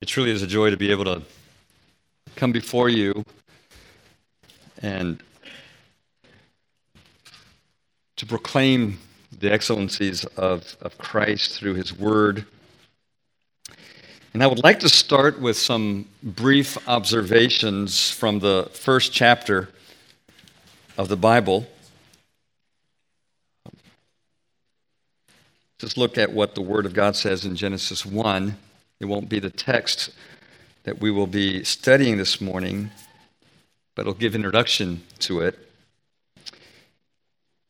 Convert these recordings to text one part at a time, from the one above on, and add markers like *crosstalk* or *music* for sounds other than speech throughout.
It truly is a joy to be able to come before you and to proclaim the excellencies of, of Christ through his word. And I would like to start with some brief observations from the first chapter of the Bible. Just look at what the Word of God says in Genesis 1. It won't be the text that we will be studying this morning, but it'll give introduction to it.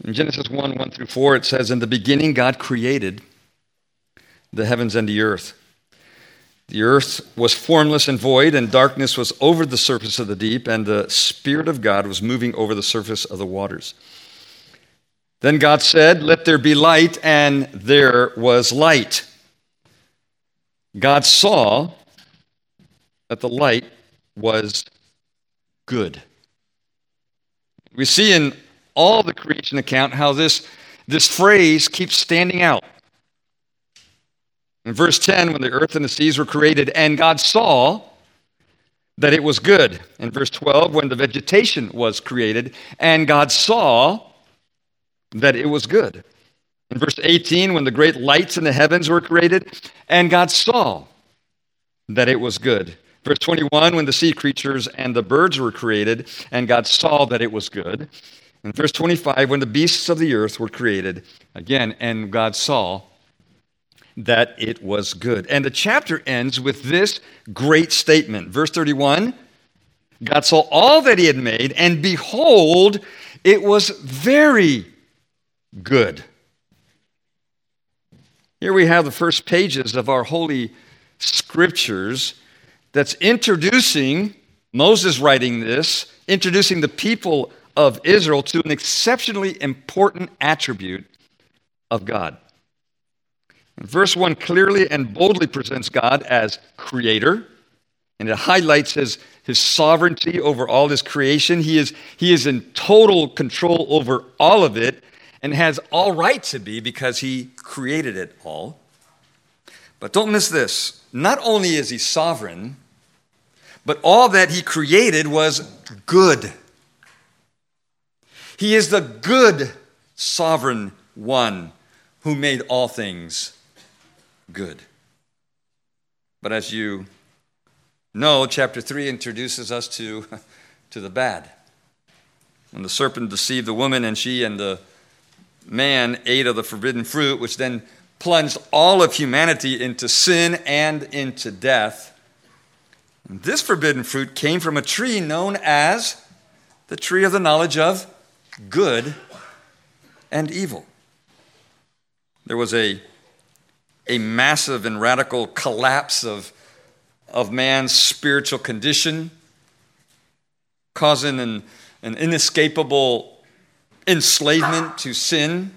In Genesis 1 1 through 4, it says, In the beginning, God created the heavens and the earth. The earth was formless and void, and darkness was over the surface of the deep, and the Spirit of God was moving over the surface of the waters. Then God said, Let there be light, and there was light. God saw that the light was good. We see in all the creation account how this, this phrase keeps standing out. In verse 10, when the earth and the seas were created, and God saw that it was good. In verse 12, when the vegetation was created, and God saw that it was good. In verse 18, when the great lights in the heavens were created, and God saw that it was good. Verse 21, when the sea creatures and the birds were created, and God saw that it was good. In verse 25, when the beasts of the earth were created, again, and God saw that it was good. And the chapter ends with this great statement. Verse 31 God saw all that he had made, and behold, it was very good. Here we have the first pages of our holy scriptures that's introducing, Moses writing this, introducing the people of Israel to an exceptionally important attribute of God. Verse 1 clearly and boldly presents God as creator, and it highlights his, his sovereignty over all his creation. He is, he is in total control over all of it, and has all right to be because he created it all. But don't miss this. Not only is he sovereign, but all that he created was good. He is the good sovereign one who made all things good. But as you know, chapter 3 introduces us to, *laughs* to the bad. When the serpent deceived the woman and she and the man ate of the forbidden fruit, which then plunged all of humanity into sin and into death. And this forbidden fruit came from a tree known as the tree of the knowledge of good and evil. There was a, a massive and radical collapse of, of man's spiritual condition, causing an, an inescapable enslavement to sin,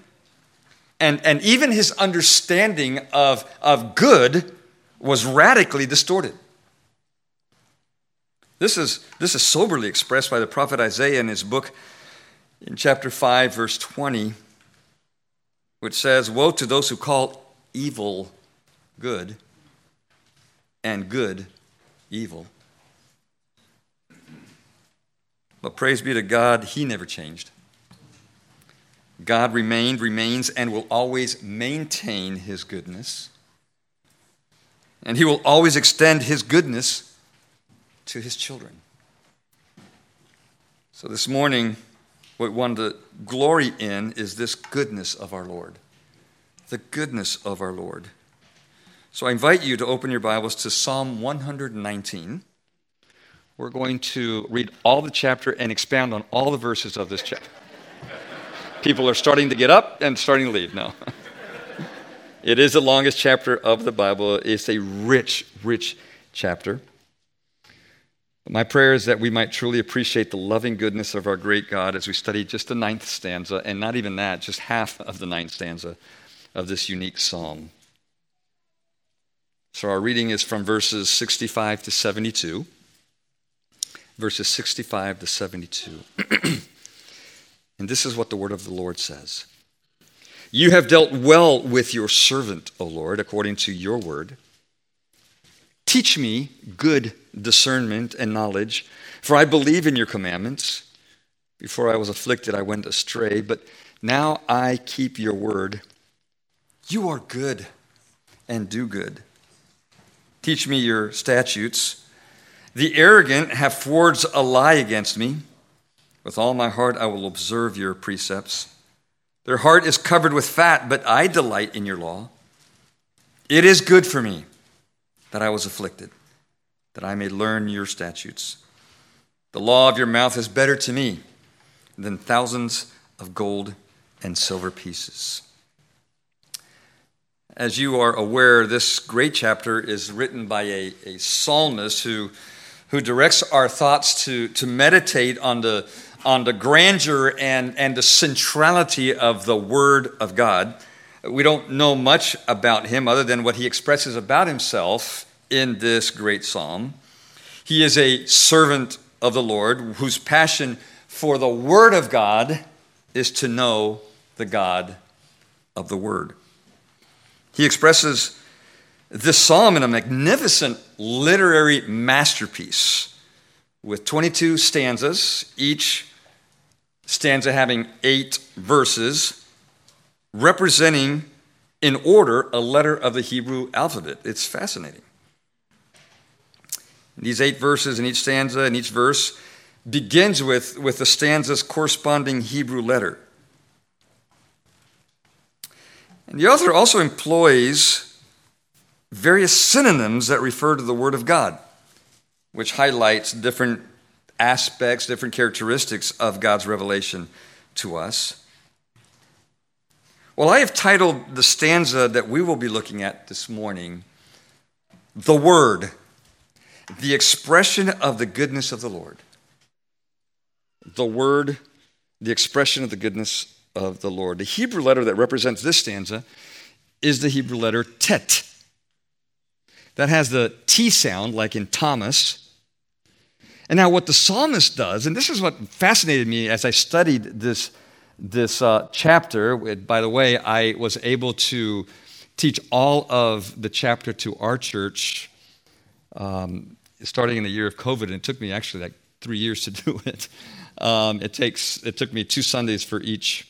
and, and even his understanding of, of good was radically distorted. This is, this is soberly expressed by the prophet Isaiah in his book in chapter 5, verse 20, which says, Woe to those who call evil good and good evil. But praise be to God, he never changed. God remained, remains, and will always maintain his goodness. And he will always extend his goodness to his children. So this morning, what we want to glory in is this goodness of our Lord. The goodness of our Lord. So I invite you to open your Bibles to Psalm 119. We're going to read all the chapter and expound on all the verses of this chapter. People are starting to get up and starting to leave now. *laughs* it is the longest chapter of the Bible. It's a rich, rich chapter. My prayer is that we might truly appreciate the loving goodness of our great God as we study just the ninth stanza, and not even that, just half of the ninth stanza of this unique psalm. So our reading is from verses 65 to 72. Verses 65 to 72. *clears throat* And this is what the word of the Lord says You have dealt well with your servant, O Lord, according to your word. teach me good discernment and knowledge, for I believe in your commandments. Before I was afflicted, I went astray, but now I keep your word. You are good and do good. Teach me your statutes. The arrogant have forged a lie against me. With all my heart, I will observe your precepts. Their heart is covered with fat, but I delight in your law. It is good for me that I was afflicted, that I may learn your statutes. The law of your mouth is better to me than thousands of gold and silver pieces. As you are aware, this great chapter is written by a, a psalmist who, who directs our thoughts to, to meditate on the, on the grandeur and, and the centrality of the Word of God. We don't know much about him other than what he expresses about himself in this great psalm. He is a servant of the Lord whose passion for the Word of God is to know the God of the Word. He expresses this psalm in a magnificent literary masterpiece with 22 stanzas, each stanza having eight verses, representing in order a letter of the Hebrew alphabet. It's fascinating. These eight verses in each stanza and each verse begins with, with the stanza's corresponding Hebrew letter. And the author also employs various synonyms that refer to the Word of God, which highlights different aspects, different characteristics of God's revelation to us. Well, I have titled the stanza that we will be looking at this morning, The Word, the expression of the goodness of the Lord. The Word, the expression of the goodness of the Lord. The Hebrew letter that represents this stanza is the Hebrew letter tet. That has the T sound, like in Thomas, and now, what the psalmist does, and this is what fascinated me as I studied this, this uh, chapter. By the way, I was able to teach all of the chapter to our church um, starting in the year of COVID, and it took me actually like three years to *laughs* do it. Um, it, takes, it took me two Sundays for each,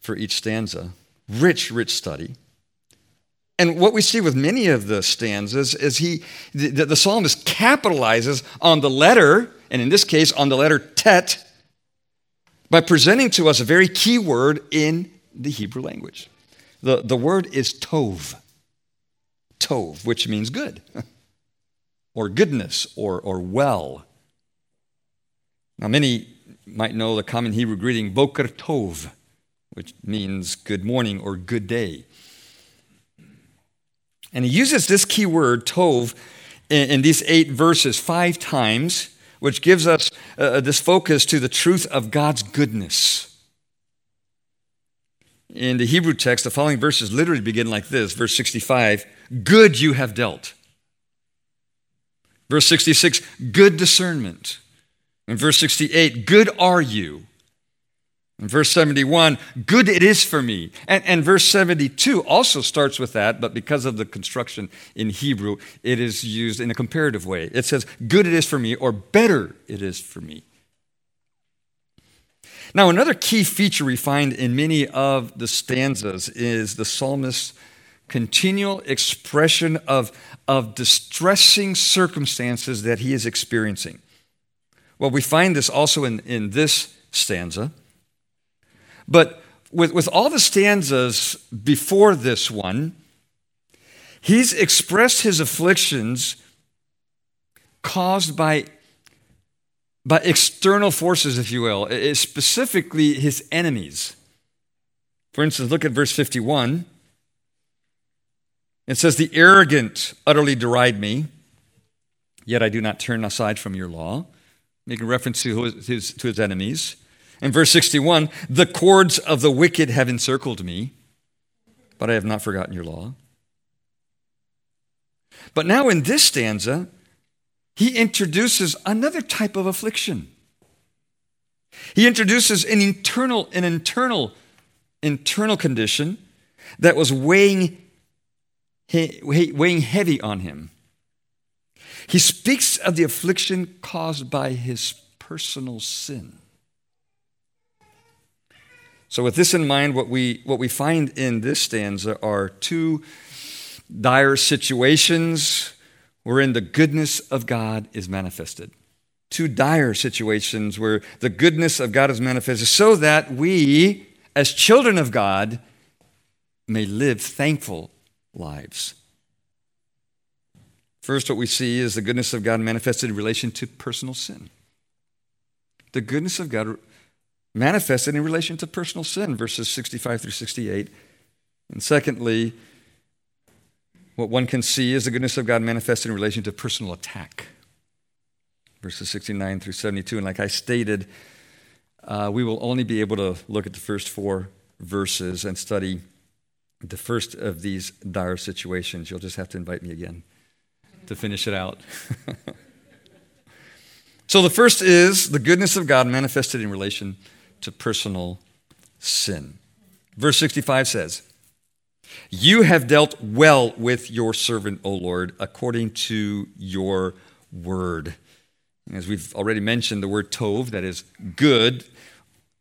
for each stanza. Rich, rich study. And what we see with many of the stanzas is he, the, the psalmist capitalizes on the letter, and in this case, on the letter tet, by presenting to us a very key word in the Hebrew language. The, the word is tov. Tov, which means good, *laughs* or goodness, or, or well. Now, many might know the common Hebrew greeting, Boker Tov, which means good morning or good day. And he uses this key word, tov, in, in these eight verses five times, which gives us uh, this focus to the truth of God's goodness. In the Hebrew text, the following verses literally begin like this verse 65 Good you have dealt. Verse 66 Good discernment. In verse 68 Good are you. In verse 71, good it is for me. And, and, verse 72 also starts with that, but because of the construction in Hebrew, it is used in a comparative way. It says, good it is for me, or better it is for me. Now, another key feature we find in many of the stanzas is the psalmist's continual expression of, of distressing circumstances that he is experiencing. Well, we find this also in, in this stanza. But with, with all the stanzas before this one, he's expressed his afflictions caused by, by external forces, if you will, eh, eh, specifically his enemies. For instance, look at verse 51. It says, The arrogant utterly deride me, yet I do not turn aside from your law, making reference to his, to his enemies. In verse 61, the cords of the wicked have encircled me, but I have not forgotten your law. But now in this stanza, he introduces another type of affliction. He introduces an internal, an internal, internal condition that was weighing, weighing heavy on him. He speaks of the affliction caused by his personal sin. So, with this in mind, what we, what we find in this stanza are two dire situations wherein the goodness of God is manifested. Two dire situations where the goodness of God is manifested so that we, as children of God, may live thankful lives. First, what we see is the goodness of God manifested in relation to personal sin. The goodness of God manifested in relation to personal sin, verses 65 through 68. And secondly, what one can see is the goodness of God manifested in relation to personal attack, verses 69 through 72. And like I stated, uh, we will only be able to look at the first four verses and study the first of these dire situations. You'll just have to invite me again to finish it out. *laughs* so the first is the goodness of God manifested in relation to personal sin. Verse 65 says, You have dealt well with your servant, O Lord, according to your word. As we've already mentioned, the word tov, that is good,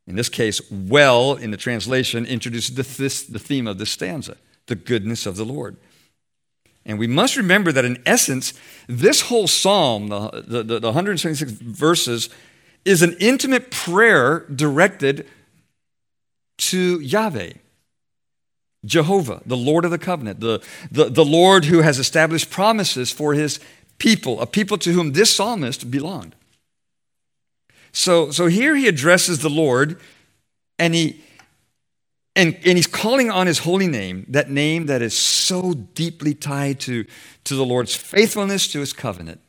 in this case, well in the translation, introduces the, the theme of this stanza the goodness of the Lord. And we must remember that in essence, this whole psalm, the, the, the 176 verses, is an intimate prayer directed to Yahweh, Jehovah, the Lord of the covenant, the, the, the Lord who has established promises for his people, a people to whom this psalmist belonged. So, so here he addresses the Lord and he and, and he's calling on his holy name, that name that is so deeply tied to, to the Lord's faithfulness to his covenant,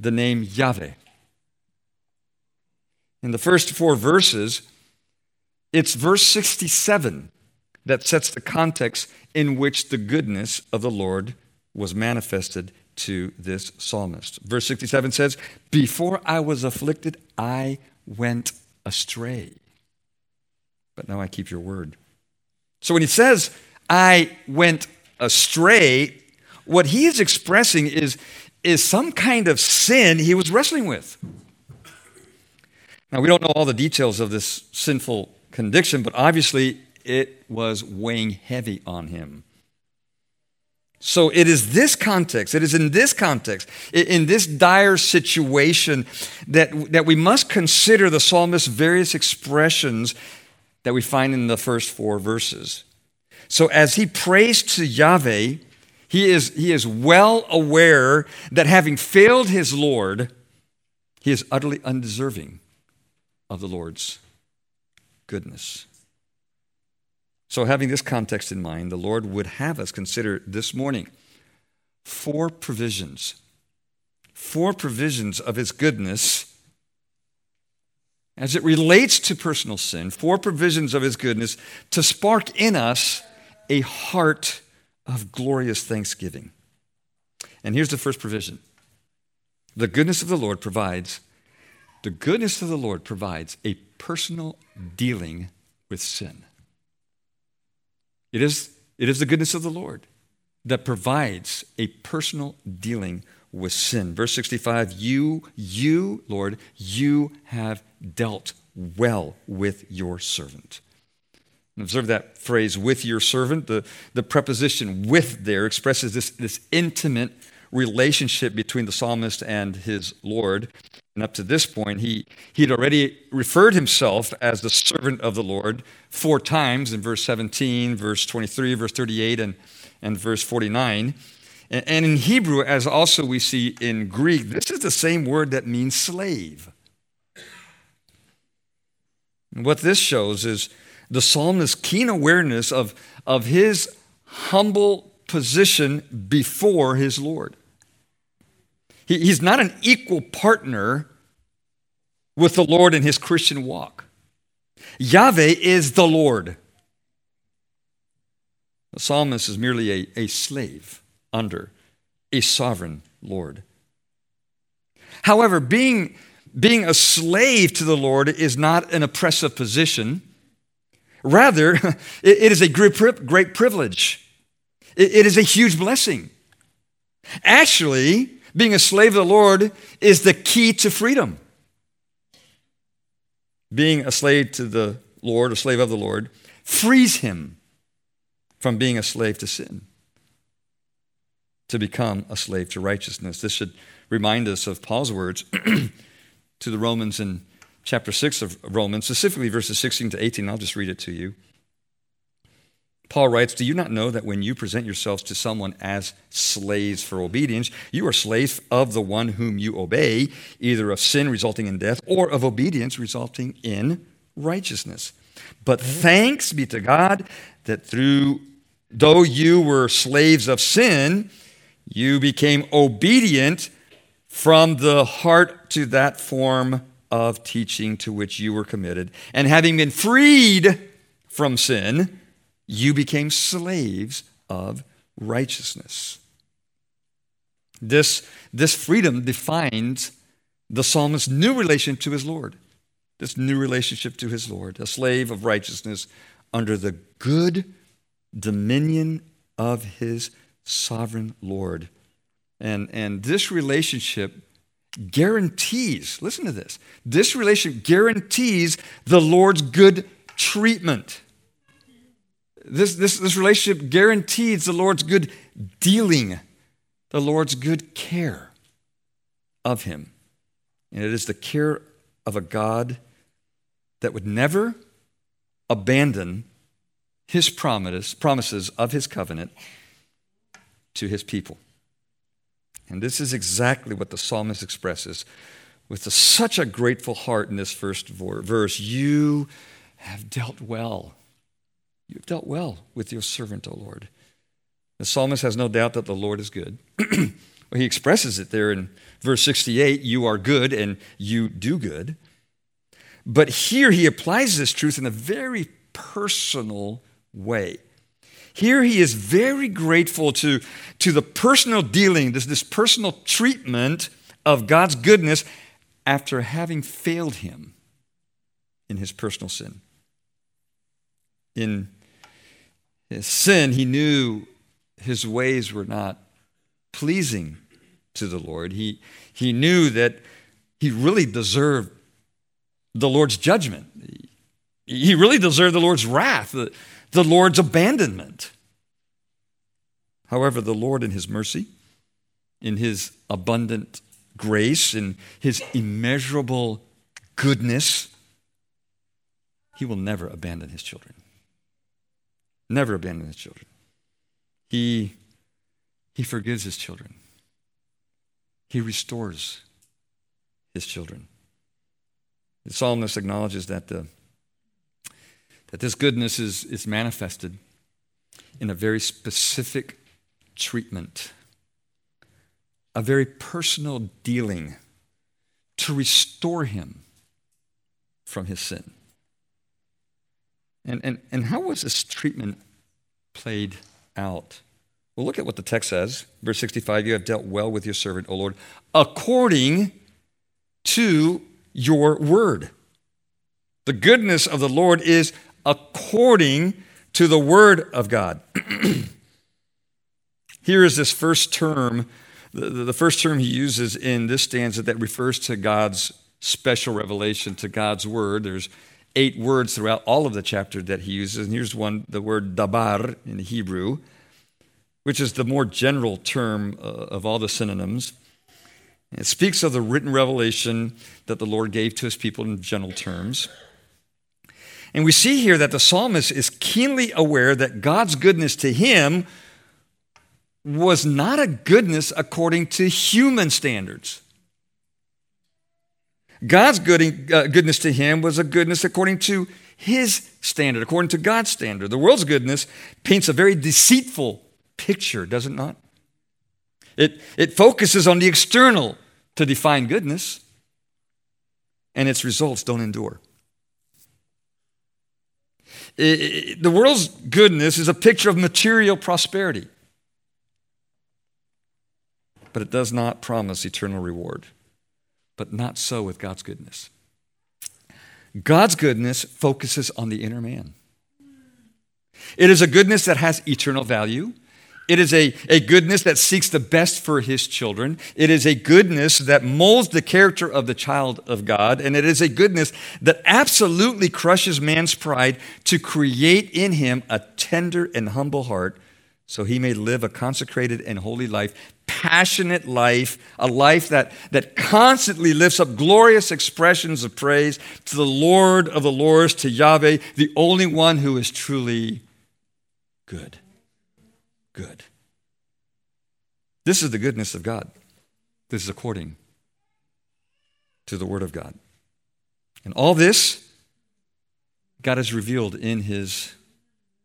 the name Yahweh. In the first four verses, it's verse 67 that sets the context in which the goodness of the Lord was manifested to this psalmist. Verse 67 says, Before I was afflicted, I went astray. But now I keep your word. So when he says, I went astray, what he is expressing is, is some kind of sin he was wrestling with. Now, we don't know all the details of this sinful conviction, but obviously it was weighing heavy on him. So it is this context, it is in this context, in this dire situation, that, that we must consider the psalmist's various expressions that we find in the first four verses. So as he prays to Yahweh, he is, he is well aware that having failed his Lord, he is utterly undeserving of the Lord's goodness. So, having this context in mind, the Lord would have us consider this morning four provisions, four provisions of His goodness as it relates to personal sin, four provisions of His goodness to spark in us a heart of glorious thanksgiving. And here's the first provision the goodness of the Lord provides the goodness of the Lord provides a personal dealing with sin. It is, it is the goodness of the Lord that provides a personal dealing with sin. Verse 65 You, you, Lord, you have dealt well with your servant. Observe that phrase, with your servant. The, the preposition with there expresses this, this intimate relationship between the psalmist and his Lord. And up to this point, he, he'd already referred himself as the servant of the Lord four times in verse 17, verse 23, verse 38, and, and verse 49. And, and in Hebrew, as also we see in Greek, this is the same word that means slave. And what this shows is the psalmist's keen awareness of, of his humble position before his Lord. He, he's not an equal partner with the Lord in his Christian walk. Yahweh is the Lord. The psalmist is merely a, a slave under a sovereign Lord. However, being, being a slave to the Lord is not an oppressive position. Rather, *laughs* it, it is a great, great privilege. It, it is a huge blessing. Actually, being a slave of the Lord is the key to freedom. Being a slave to the Lord, a slave of the Lord, frees him from being a slave to sin to become a slave to righteousness. This should remind us of Paul's words *clears throat* to the Romans in chapter 6 of Romans, specifically verses 16 to 18. I'll just read it to you. Paul writes, Do you not know that when you present yourselves to someone as slaves for obedience, you are slaves of the one whom you obey, either of sin resulting in death or of obedience resulting in righteousness? But mm-hmm. thanks be to God that through, though you were slaves of sin, you became obedient from the heart to that form of teaching to which you were committed. And having been freed from sin, you became slaves of righteousness. This, this freedom defines the psalmist's new relation to his Lord, this new relationship to his Lord, a slave of righteousness under the good dominion of his sovereign Lord. And, and this relationship guarantees, listen to this, this relationship guarantees the Lord's good treatment. This, this, this relationship guarantees the Lord's good dealing, the Lord's good care of him. And it is the care of a God that would never abandon his promise, promises of his covenant to his people. And this is exactly what the psalmist expresses with such a grateful heart in this first verse. You have dealt well You've dealt well with your servant, O Lord. The psalmist has no doubt that the Lord is good. *clears throat* well, he expresses it there in verse 68 you are good and you do good. But here he applies this truth in a very personal way. Here he is very grateful to, to the personal dealing, this, this personal treatment of God's goodness after having failed him in his personal sin. In his sin, he knew his ways were not pleasing to the Lord. He, he knew that he really deserved the Lord's judgment. He really deserved the Lord's wrath, the, the Lord's abandonment. However, the Lord, in his mercy, in his abundant grace, in his immeasurable goodness, he will never abandon his children never abandon his children. He, he forgives his children. He restores his children. The psalmist acknowledges that, the, that this goodness is, is manifested in a very specific treatment, a very personal dealing to restore him from his sin. And, and, and how was this treatment played out? Well, look at what the text says. Verse 65 You have dealt well with your servant, O Lord, according to your word. The goodness of the Lord is according to the word of God. *clears throat* Here is this first term, the, the first term he uses in this stanza that refers to God's special revelation, to God's word. There's eight words throughout all of the chapter that he uses. And here's one, the word dabar in Hebrew, which is the more general term uh, of all the synonyms. It speaks of the written revelation that the Lord gave to his people in general terms. And we see here that the psalmist is keenly aware that God's goodness to him was not a goodness according to human standards. God's good, uh, goodness to him was a goodness according to his standard, according to God's standard. The world's goodness paints a very deceitful picture, does it not? It, it focuses on the external to define goodness, and its results don't endure. It, it, the world's goodness is a picture of material prosperity, but it does not promise eternal reward but not so with God's goodness. God's goodness focuses on the inner man. It is a goodness that has eternal value. It is a, a goodness that seeks the best for his children. It is a goodness that molds the character of the child of God. And it is a goodness that absolutely crushes man's pride to create in him a tender and humble heart so he may live a consecrated and holy life, passionate life, a life that, that constantly lifts up glorious expressions of praise to the Lord of the Lords, to Yahweh, the only one who is truly good. Good. This is the goodness of God. This is according to the Word of God. And all this, God has revealed in His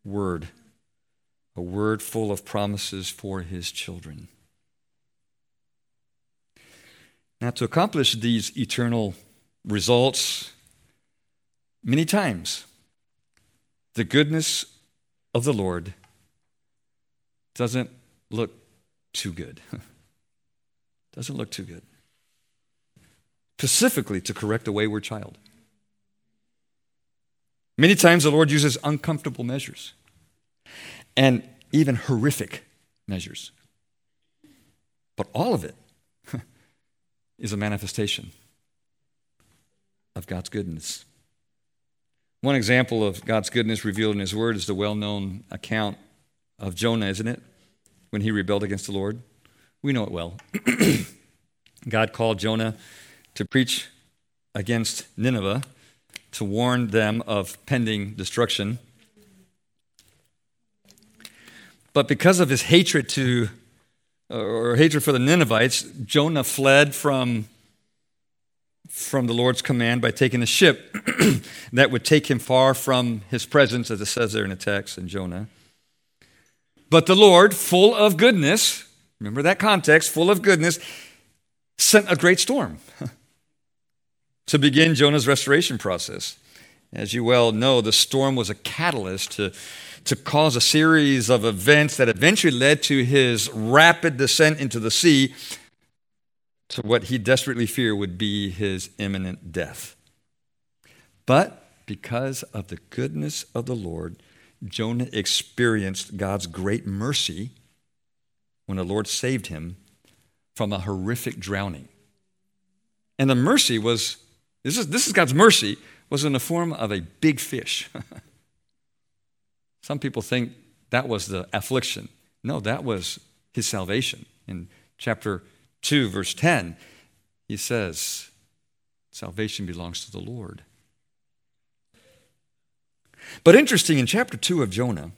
Word a word full of promises for his children. Now, to accomplish these eternal results, many times the goodness of the Lord doesn't look too good. *laughs* doesn't look too good. Specifically to correct a wayward child. Many times the Lord uses uncomfortable measures and even horrific measures. But all of it is a manifestation of God's goodness. One example of God's goodness revealed in His Word is the well known account of Jonah, isn't it? When he rebelled against the Lord. We know it well. *clears throat* God called Jonah to preach against Nineveh to warn them of pending destruction. But because of his hatred to, or hatred for the Ninevites, Jonah fled from, from the Lord's command by taking a ship *clears throat* that would take him far from his presence, as it says there in the text in Jonah. But the Lord, full of goodness, remember that context, full of goodness, sent a great storm *laughs* to begin Jonah's restoration process. As you well know, the storm was a catalyst to to cause a series of events that eventually led to his rapid descent into the sea to what he desperately feared would be his imminent death. But because of the goodness of the Lord, Jonah experienced God's great mercy when the Lord saved him from a horrific drowning. And the mercy was this is, this is God's mercy, was in the form of a big fish. *laughs* Some people think that was the affliction. No, that was his salvation. In chapter 2, verse 10, he says, Salvation belongs to the Lord. But interesting, in chapter 2 of Jonah,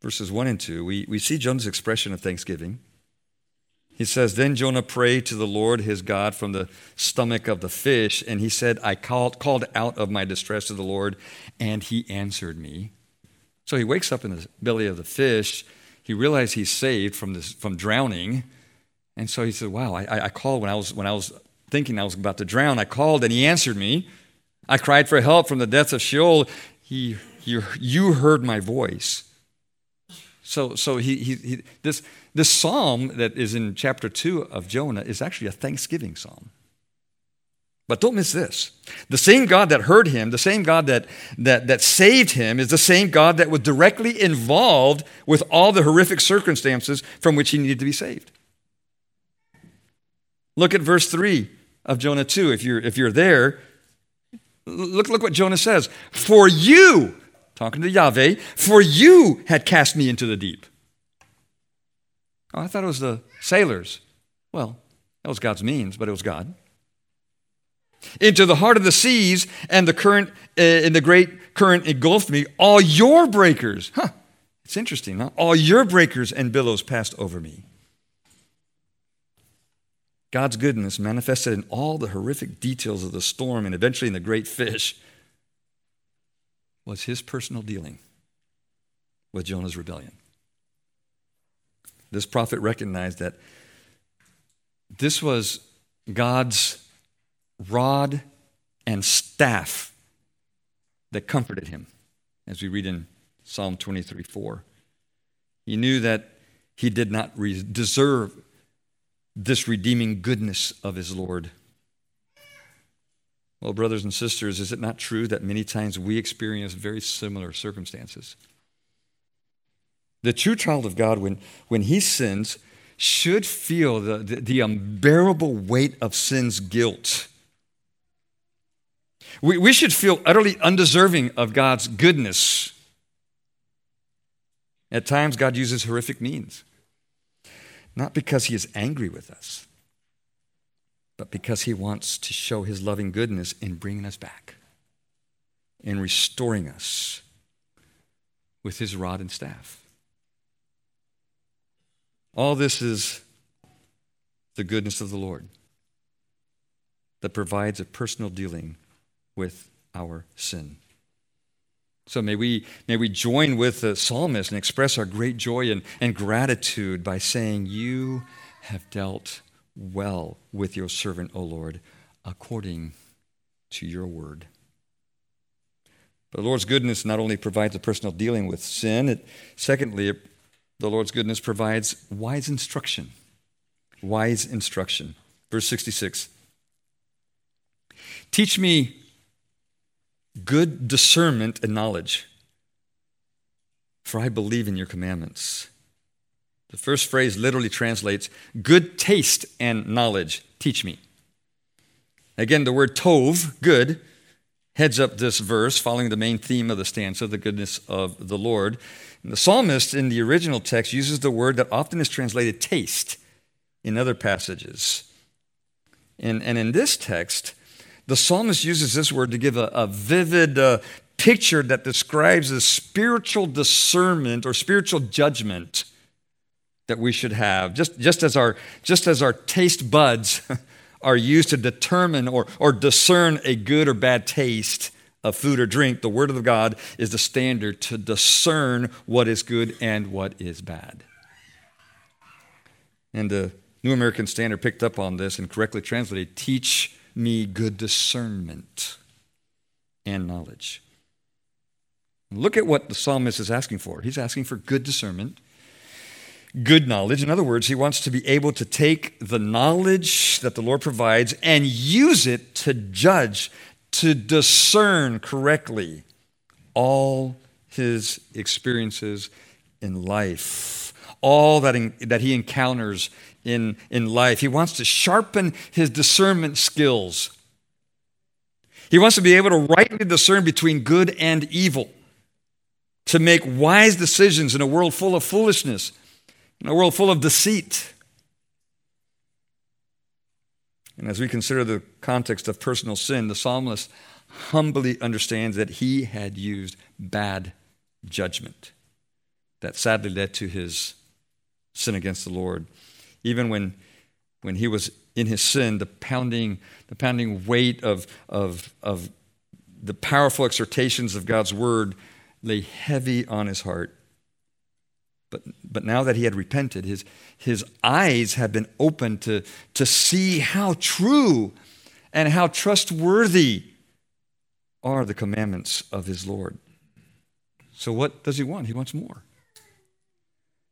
verses 1 and 2, we, we see Jonah's expression of thanksgiving. He says, Then Jonah prayed to the Lord his God from the stomach of the fish, and he said, I called, called out of my distress to the Lord, and he answered me. So he wakes up in the belly of the fish. He realized he's saved from, this, from drowning. And so he said, Wow, I, I called when I, was, when I was thinking I was about to drown. I called, and he answered me. I cried for help from the depths of Sheol. He, you, you heard my voice. So, so he, he, he, this, this psalm that is in chapter 2 of Jonah is actually a thanksgiving psalm. But don't miss this. The same God that heard him, the same God that, that, that saved him, is the same God that was directly involved with all the horrific circumstances from which he needed to be saved. Look at verse 3 of Jonah 2. If you're, if you're there, look, look what Jonah says. For you, talking to Yahweh, for you had cast me into the deep. Oh, I thought it was the sailors. Well, that was God's means, but it was God. Into the heart of the seas, and the current, uh, and the great current engulfed me. All your breakers, huh? It's interesting, huh? All your breakers and billows passed over me. God's goodness manifested in all the horrific details of the storm and eventually in the great fish was his personal dealing with Jonah's rebellion. This prophet recognized that this was God's rod and staff that comforted him, as we read in Psalm 23 4. He knew that he did not re- deserve this redeeming goodness of his Lord. Well, brothers and sisters, is it not true that many times we experience very similar circumstances? The true child of God, when, when he sins, should feel the, the, the unbearable weight of sin's guilt. We, we should feel utterly undeserving of God's goodness. At times, God uses horrific means, not because he is angry with us, but because he wants to show his loving goodness in bringing us back, in restoring us with his rod and staff. All this is the goodness of the Lord that provides a personal dealing with our sin. So may we, may we join with the psalmist and express our great joy and, and gratitude by saying, You have dealt well with your servant, O Lord, according to your word. The Lord's goodness not only provides a personal dealing with sin, it, secondly, the Lord's goodness provides wise instruction. Wise instruction. Verse 66 Teach me good discernment and knowledge, for I believe in your commandments. The first phrase literally translates good taste and knowledge. Teach me. Again, the word tov, good, heads up this verse, following the main theme of the stanza, the goodness of the Lord. And the psalmist in the original text uses the word that often is translated taste in other passages. And, and in this text, the psalmist uses this word to give a, a vivid uh, picture that describes the spiritual discernment or spiritual judgment that we should have. Just, just, as, our, just as our taste buds *laughs* are used to determine or, or discern a good or bad taste of food or drink, the Word of God is the standard to discern what is good and what is bad. And the New American Standard picked up on this and correctly translated teach me good discernment and knowledge. Look at what the psalmist is asking for. He's asking for good discernment, good knowledge. In other words, he wants to be able to take the knowledge that the Lord provides and use it to judge, to discern correctly all his experiences in life, all that, in, that he encounters in, in life. He wants to sharpen his discernment skills. He wants to be able to rightly discern between good and evil, to make wise decisions in a world full of foolishness, in a world full of deceit. And as we consider the context of personal sin, the psalmist humbly understands that he had used bad judgment that sadly led to his sin against the Lord even when, when he was in his sin, the pounding, the pounding weight of, of, of the powerful exhortations of God's word lay heavy on his heart. But, but now that he had repented, his, his eyes had been opened to, to see how true and how trustworthy are the commandments of his Lord. So, what does he want? He wants more.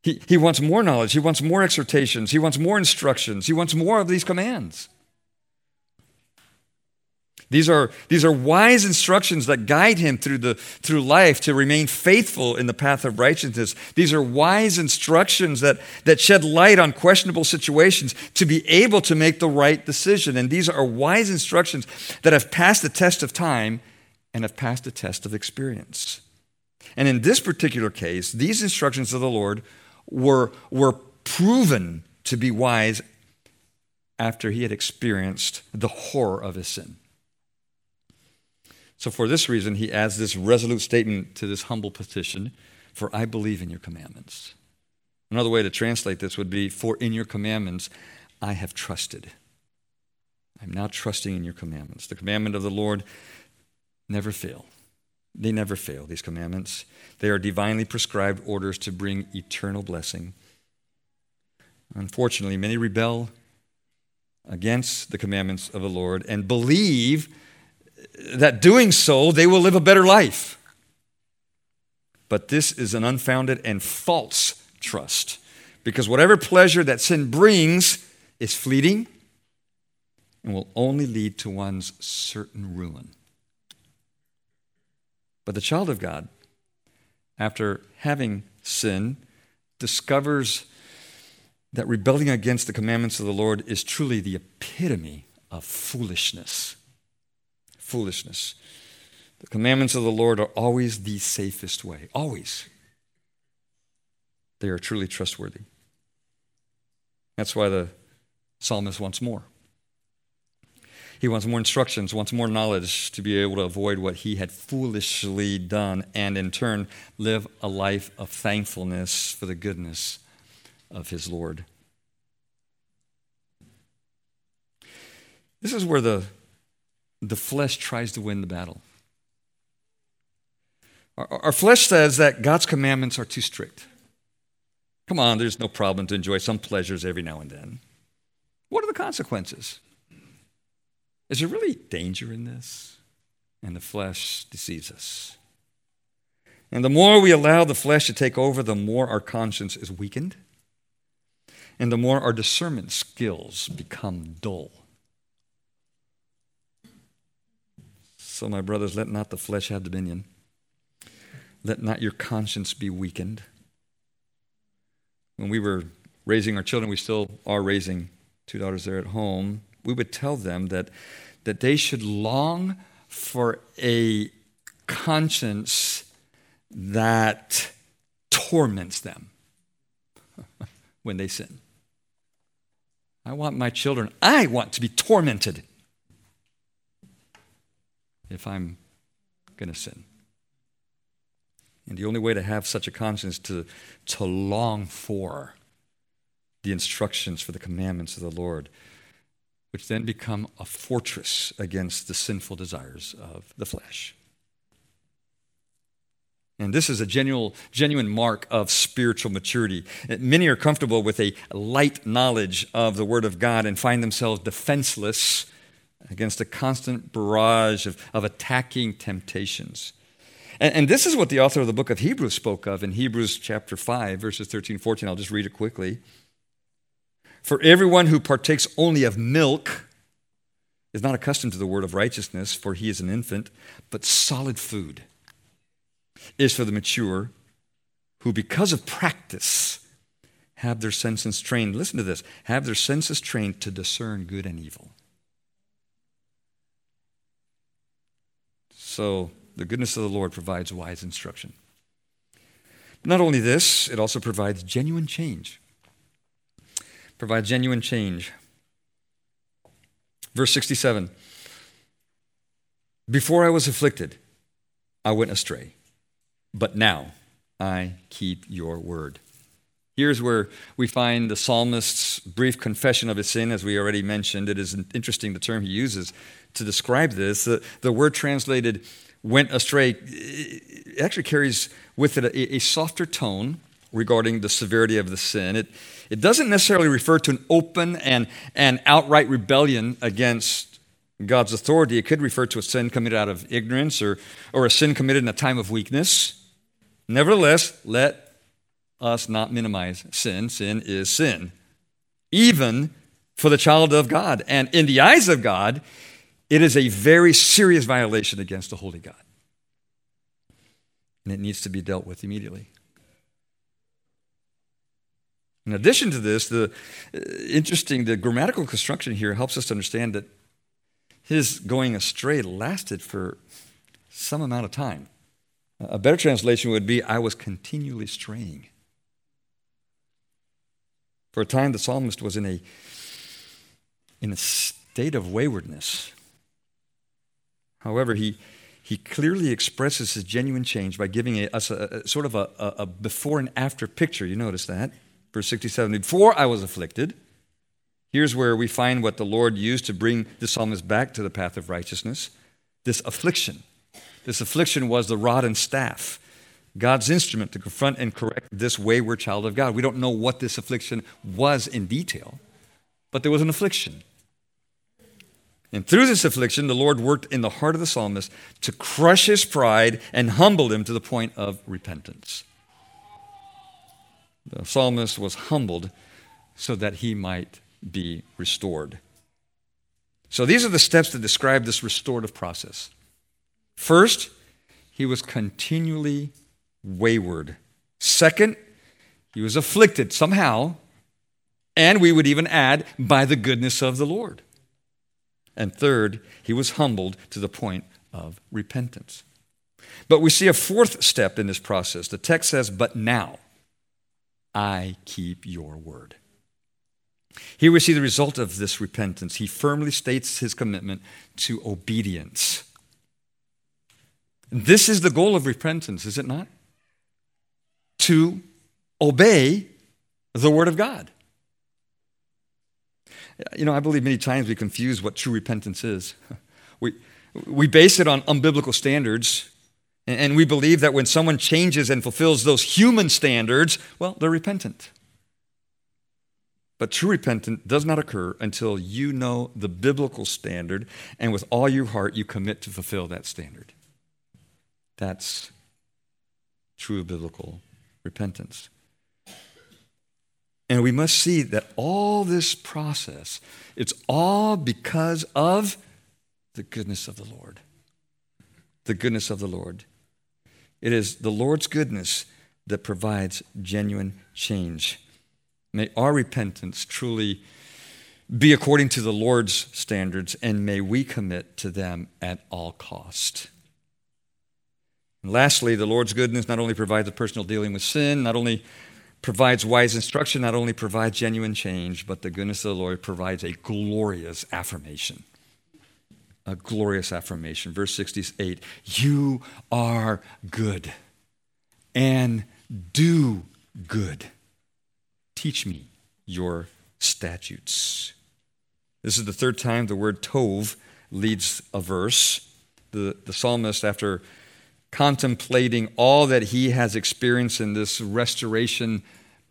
He, he wants more knowledge. He wants more exhortations. He wants more instructions. He wants more of these commands. These are, these are wise instructions that guide him through, the, through life to remain faithful in the path of righteousness. These are wise instructions that, that shed light on questionable situations to be able to make the right decision. And these are wise instructions that have passed the test of time and have passed the test of experience. And in this particular case, these instructions of the Lord were, were proven to be wise after he had experienced the horror of his sin. So, for this reason, he adds this resolute statement to this humble petition For I believe in your commandments. Another way to translate this would be For in your commandments I have trusted. I'm now trusting in your commandments. The commandment of the Lord never fail. They never fail, these commandments. They are divinely prescribed orders to bring eternal blessing. Unfortunately, many rebel against the commandments of the Lord and believe that doing so they will live a better life. But this is an unfounded and false trust because whatever pleasure that sin brings is fleeting and will only lead to one's certain ruin. But the child of God, after having sinned, discovers that rebelling against the commandments of the Lord is truly the epitome of foolishness. Foolishness. The commandments of the Lord are always the safest way. Always. They are truly trustworthy. That's why the psalmist wants more. He wants more instructions, wants more knowledge to be able to avoid what he had foolishly done and in turn live a life of thankfulness for the goodness of his Lord. This is where the, the flesh tries to win the battle. Our, our flesh says that God's commandments are too strict. Come on, there's no problem to enjoy some pleasures every now and then. What are the consequences? Is there really danger in this? And the flesh deceives us. And the more we allow the flesh to take over, the more our conscience is weakened, and the more our discernment skills become dull. So, my brothers, let not the flesh have dominion. Let not your conscience be weakened. When we were raising our children, we still are raising two daughters there at home. We would tell them that, that they should long for a conscience that torments them *laughs* when they sin. I want my children, I want to be tormented if I'm going to sin. And the only way to have such a conscience to, to long for the instructions for the commandments of the Lord, which then become a fortress against the sinful desires of the flesh. And this is a genuine, genuine mark of spiritual maturity. Many are comfortable with a light knowledge of the Word of God and find themselves defenseless against a constant barrage of, of attacking temptations. And, and, this is what the author of the book of Hebrews spoke of in Hebrews chapter 5, verses 13 and 14. I'll just read it quickly. For everyone who partakes only of milk is not accustomed to the word of righteousness, for he is an infant, but solid food is for the mature, who because of practice have their senses trained. Listen to this have their senses trained to discern good and evil. So, the goodness of the Lord provides wise instruction. Not only this, it also provides genuine change. Provides genuine change. Verse 67 Before I was afflicted, I went astray, but now I keep your word. Here's where we find the psalmist's brief confession of his sin, as we already mentioned. It is interesting the term he uses to describe this. The, the word translated went astray actually carries with it a, a, softer tone regarding the severity of the sin. It, it doesn't necessarily refer to an open and, and outright rebellion against God's authority. It could refer to a sin committed out of ignorance or, or a sin committed in a time of weakness. Nevertheless, let us not minimize sin. Sin is sin, even for the child of God. And in the eyes of God, it is a very serious violation against a holy God. And it needs to be dealt with immediately. In addition to this, the uh, interesting the grammatical construction here helps us to understand that his going astray lasted for some amount of time. A better translation would be I was continually straying. For a time the psalmist was in a in a state of waywardness. However, he, he clearly expresses his genuine change by giving us a, a, sort of a, a before and after picture. You notice that? Verse 67 Before I was afflicted, here's where we find what the Lord used to bring the psalmist back to the path of righteousness this affliction. This affliction was the rod and staff, God's instrument to confront and correct this wayward child of God. We don't know what this affliction was in detail, but there was an affliction. And through this affliction, the Lord worked in the heart of the psalmist to crush his pride and humble him to the point of repentance. The psalmist was humbled so that he might be restored. So these are the steps that describe this restorative process. First, he was continually wayward. Second, he was afflicted somehow, and we would even add, by the goodness of the Lord. And third, he was humbled to the point of repentance. But we see a fourth step in this process. The text says, But now I keep your word. Here we see the result of this repentance. He firmly states his commitment to obedience. This is the goal of repentance, is it not? To obey the Word of God. You know, I believe many times we confuse what true repentance is. *laughs* We, we base it on unbiblical standards, and we believe that when someone changes and fulfills those human standards, well, they're repentant. But true repentance does not occur until you know the biblical standard, and with all your heart, you commit to fulfill that standard. That's true biblical repentance. And we must see that all this process, it's all because of the goodness of the Lord. The goodness of the Lord. It is the Lord's goodness that provides genuine change. May our repentance truly be according to the Lord's standards, and may we commit to them at all cost. And lastly, the Lord's goodness not only provides a personal dealing with sin, not only provides wise instruction, not only provides genuine change, but the goodness of the Lord provides a glorious affirmation. A glorious affirmation. Verse 68 You are good and do good. Teach me your statutes. This is the third time the word tov leads a verse. The, the psalmist, after contemplating all that he has experienced in this restoration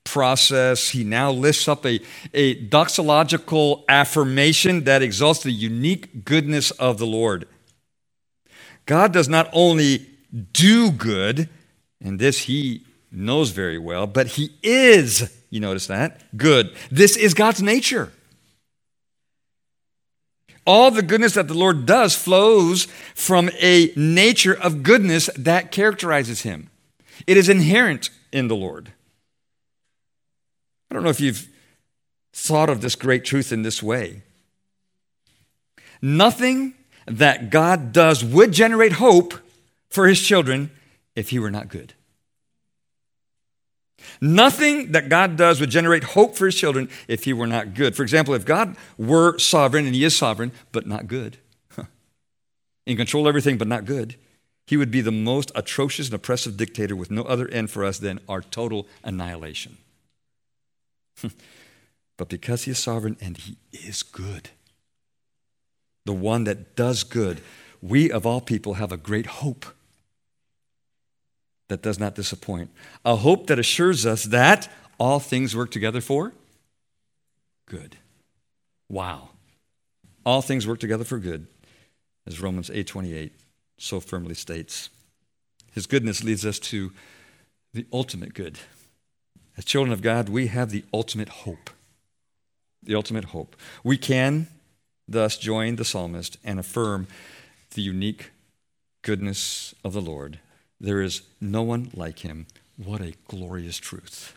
process. He now lifts up a, a doxological affirmation that exalts the unique goodness of the Lord. God does not only do good, and this he knows very well, but he is, you notice that, good. This is God's nature. All the goodness that the Lord does flows from a nature of goodness that characterizes him. It is inherent in the Lord. I don't know if you've thought of this great truth in this way. Nothing that God does would generate hope for his children if he were not good. Nothing that God does would generate hope for his children if he were not good. For example, if God were sovereign, and he is sovereign, but not good, in control of everything, but not good, he would be the most atrocious and oppressive dictator with no other end for us than our total annihilation. *laughs* but because he is sovereign and he is good, the one that does good, we of all people have a great hope that does not disappoint. A hope that assures us that all things work together for good. Wow. All things work together for good, as Romans 8:28 so firmly states. His goodness leads us to the ultimate good. As children of God, we have the ultimate hope. The ultimate hope. We can thus join the psalmist and affirm the unique goodness of the Lord there is no one like him. What a glorious truth.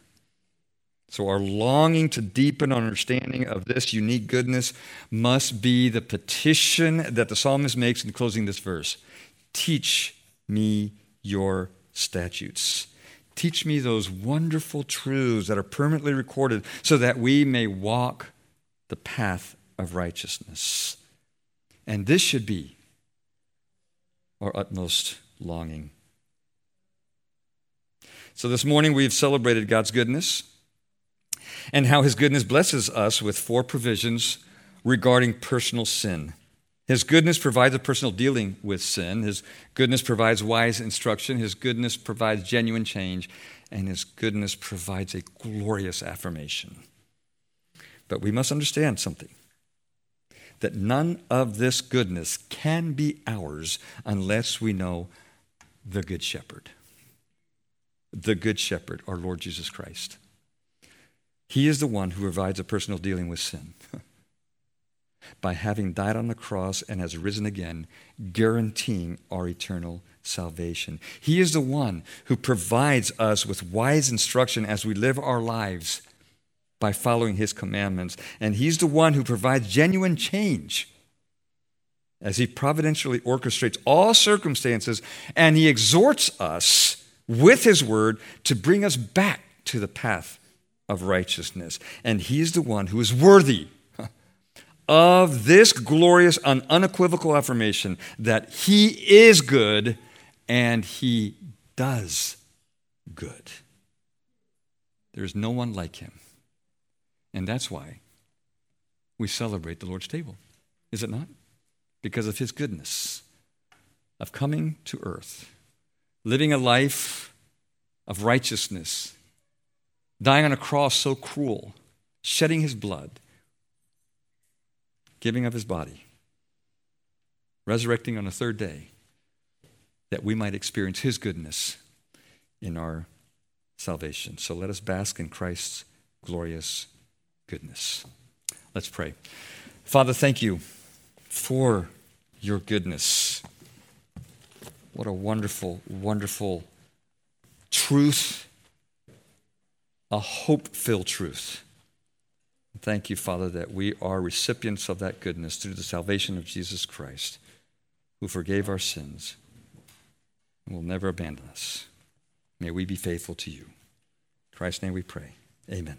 So, our longing to deepen our understanding of this unique goodness must be the petition that the psalmist makes in closing this verse Teach me your statutes. Teach me those wonderful truths that are permanently recorded so that we may walk the path of righteousness. And this should be our utmost longing. So this morning we've celebrated God's goodness and how his goodness blesses us with four provisions regarding personal sin. His goodness provides a personal dealing with sin. His goodness provides wise instruction. His goodness provides genuine change. And His goodness provides a glorious affirmation. But we must understand something that none of this goodness can be ours unless we know the Good Shepherd the Good Shepherd, our Lord Jesus Christ. He is the one who provides a personal dealing with sin. *laughs* By having died on the cross and has risen again, guaranteeing our eternal salvation. He is the one who provides us with wise instruction as we live our lives by following His commandments. And He's the one who provides genuine change as He providentially orchestrates all circumstances and He exhorts us with His word to bring us back to the path of righteousness. And He is the one who is worthy of this glorious and unequivocal affirmation that He is good and He does good. There's no one like Him. And that's why we celebrate the Lord's table, is it not? Because of His goodness of coming to earth, living a life of righteousness, dying on a cross so cruel, shedding His blood giving of his body, resurrecting on the third day, that we might experience his goodness in our salvation. So let us bask in Christ's glorious goodness. Let's pray. Father, thank you for your goodness. What a wonderful, wonderful truth, a hope filled truth Thank you, Father, that we are recipients of that goodness through the salvation of Jesus Christ, who forgave our sins and will never abandon us. May we be faithful to you. In Christ's name we pray. Amen.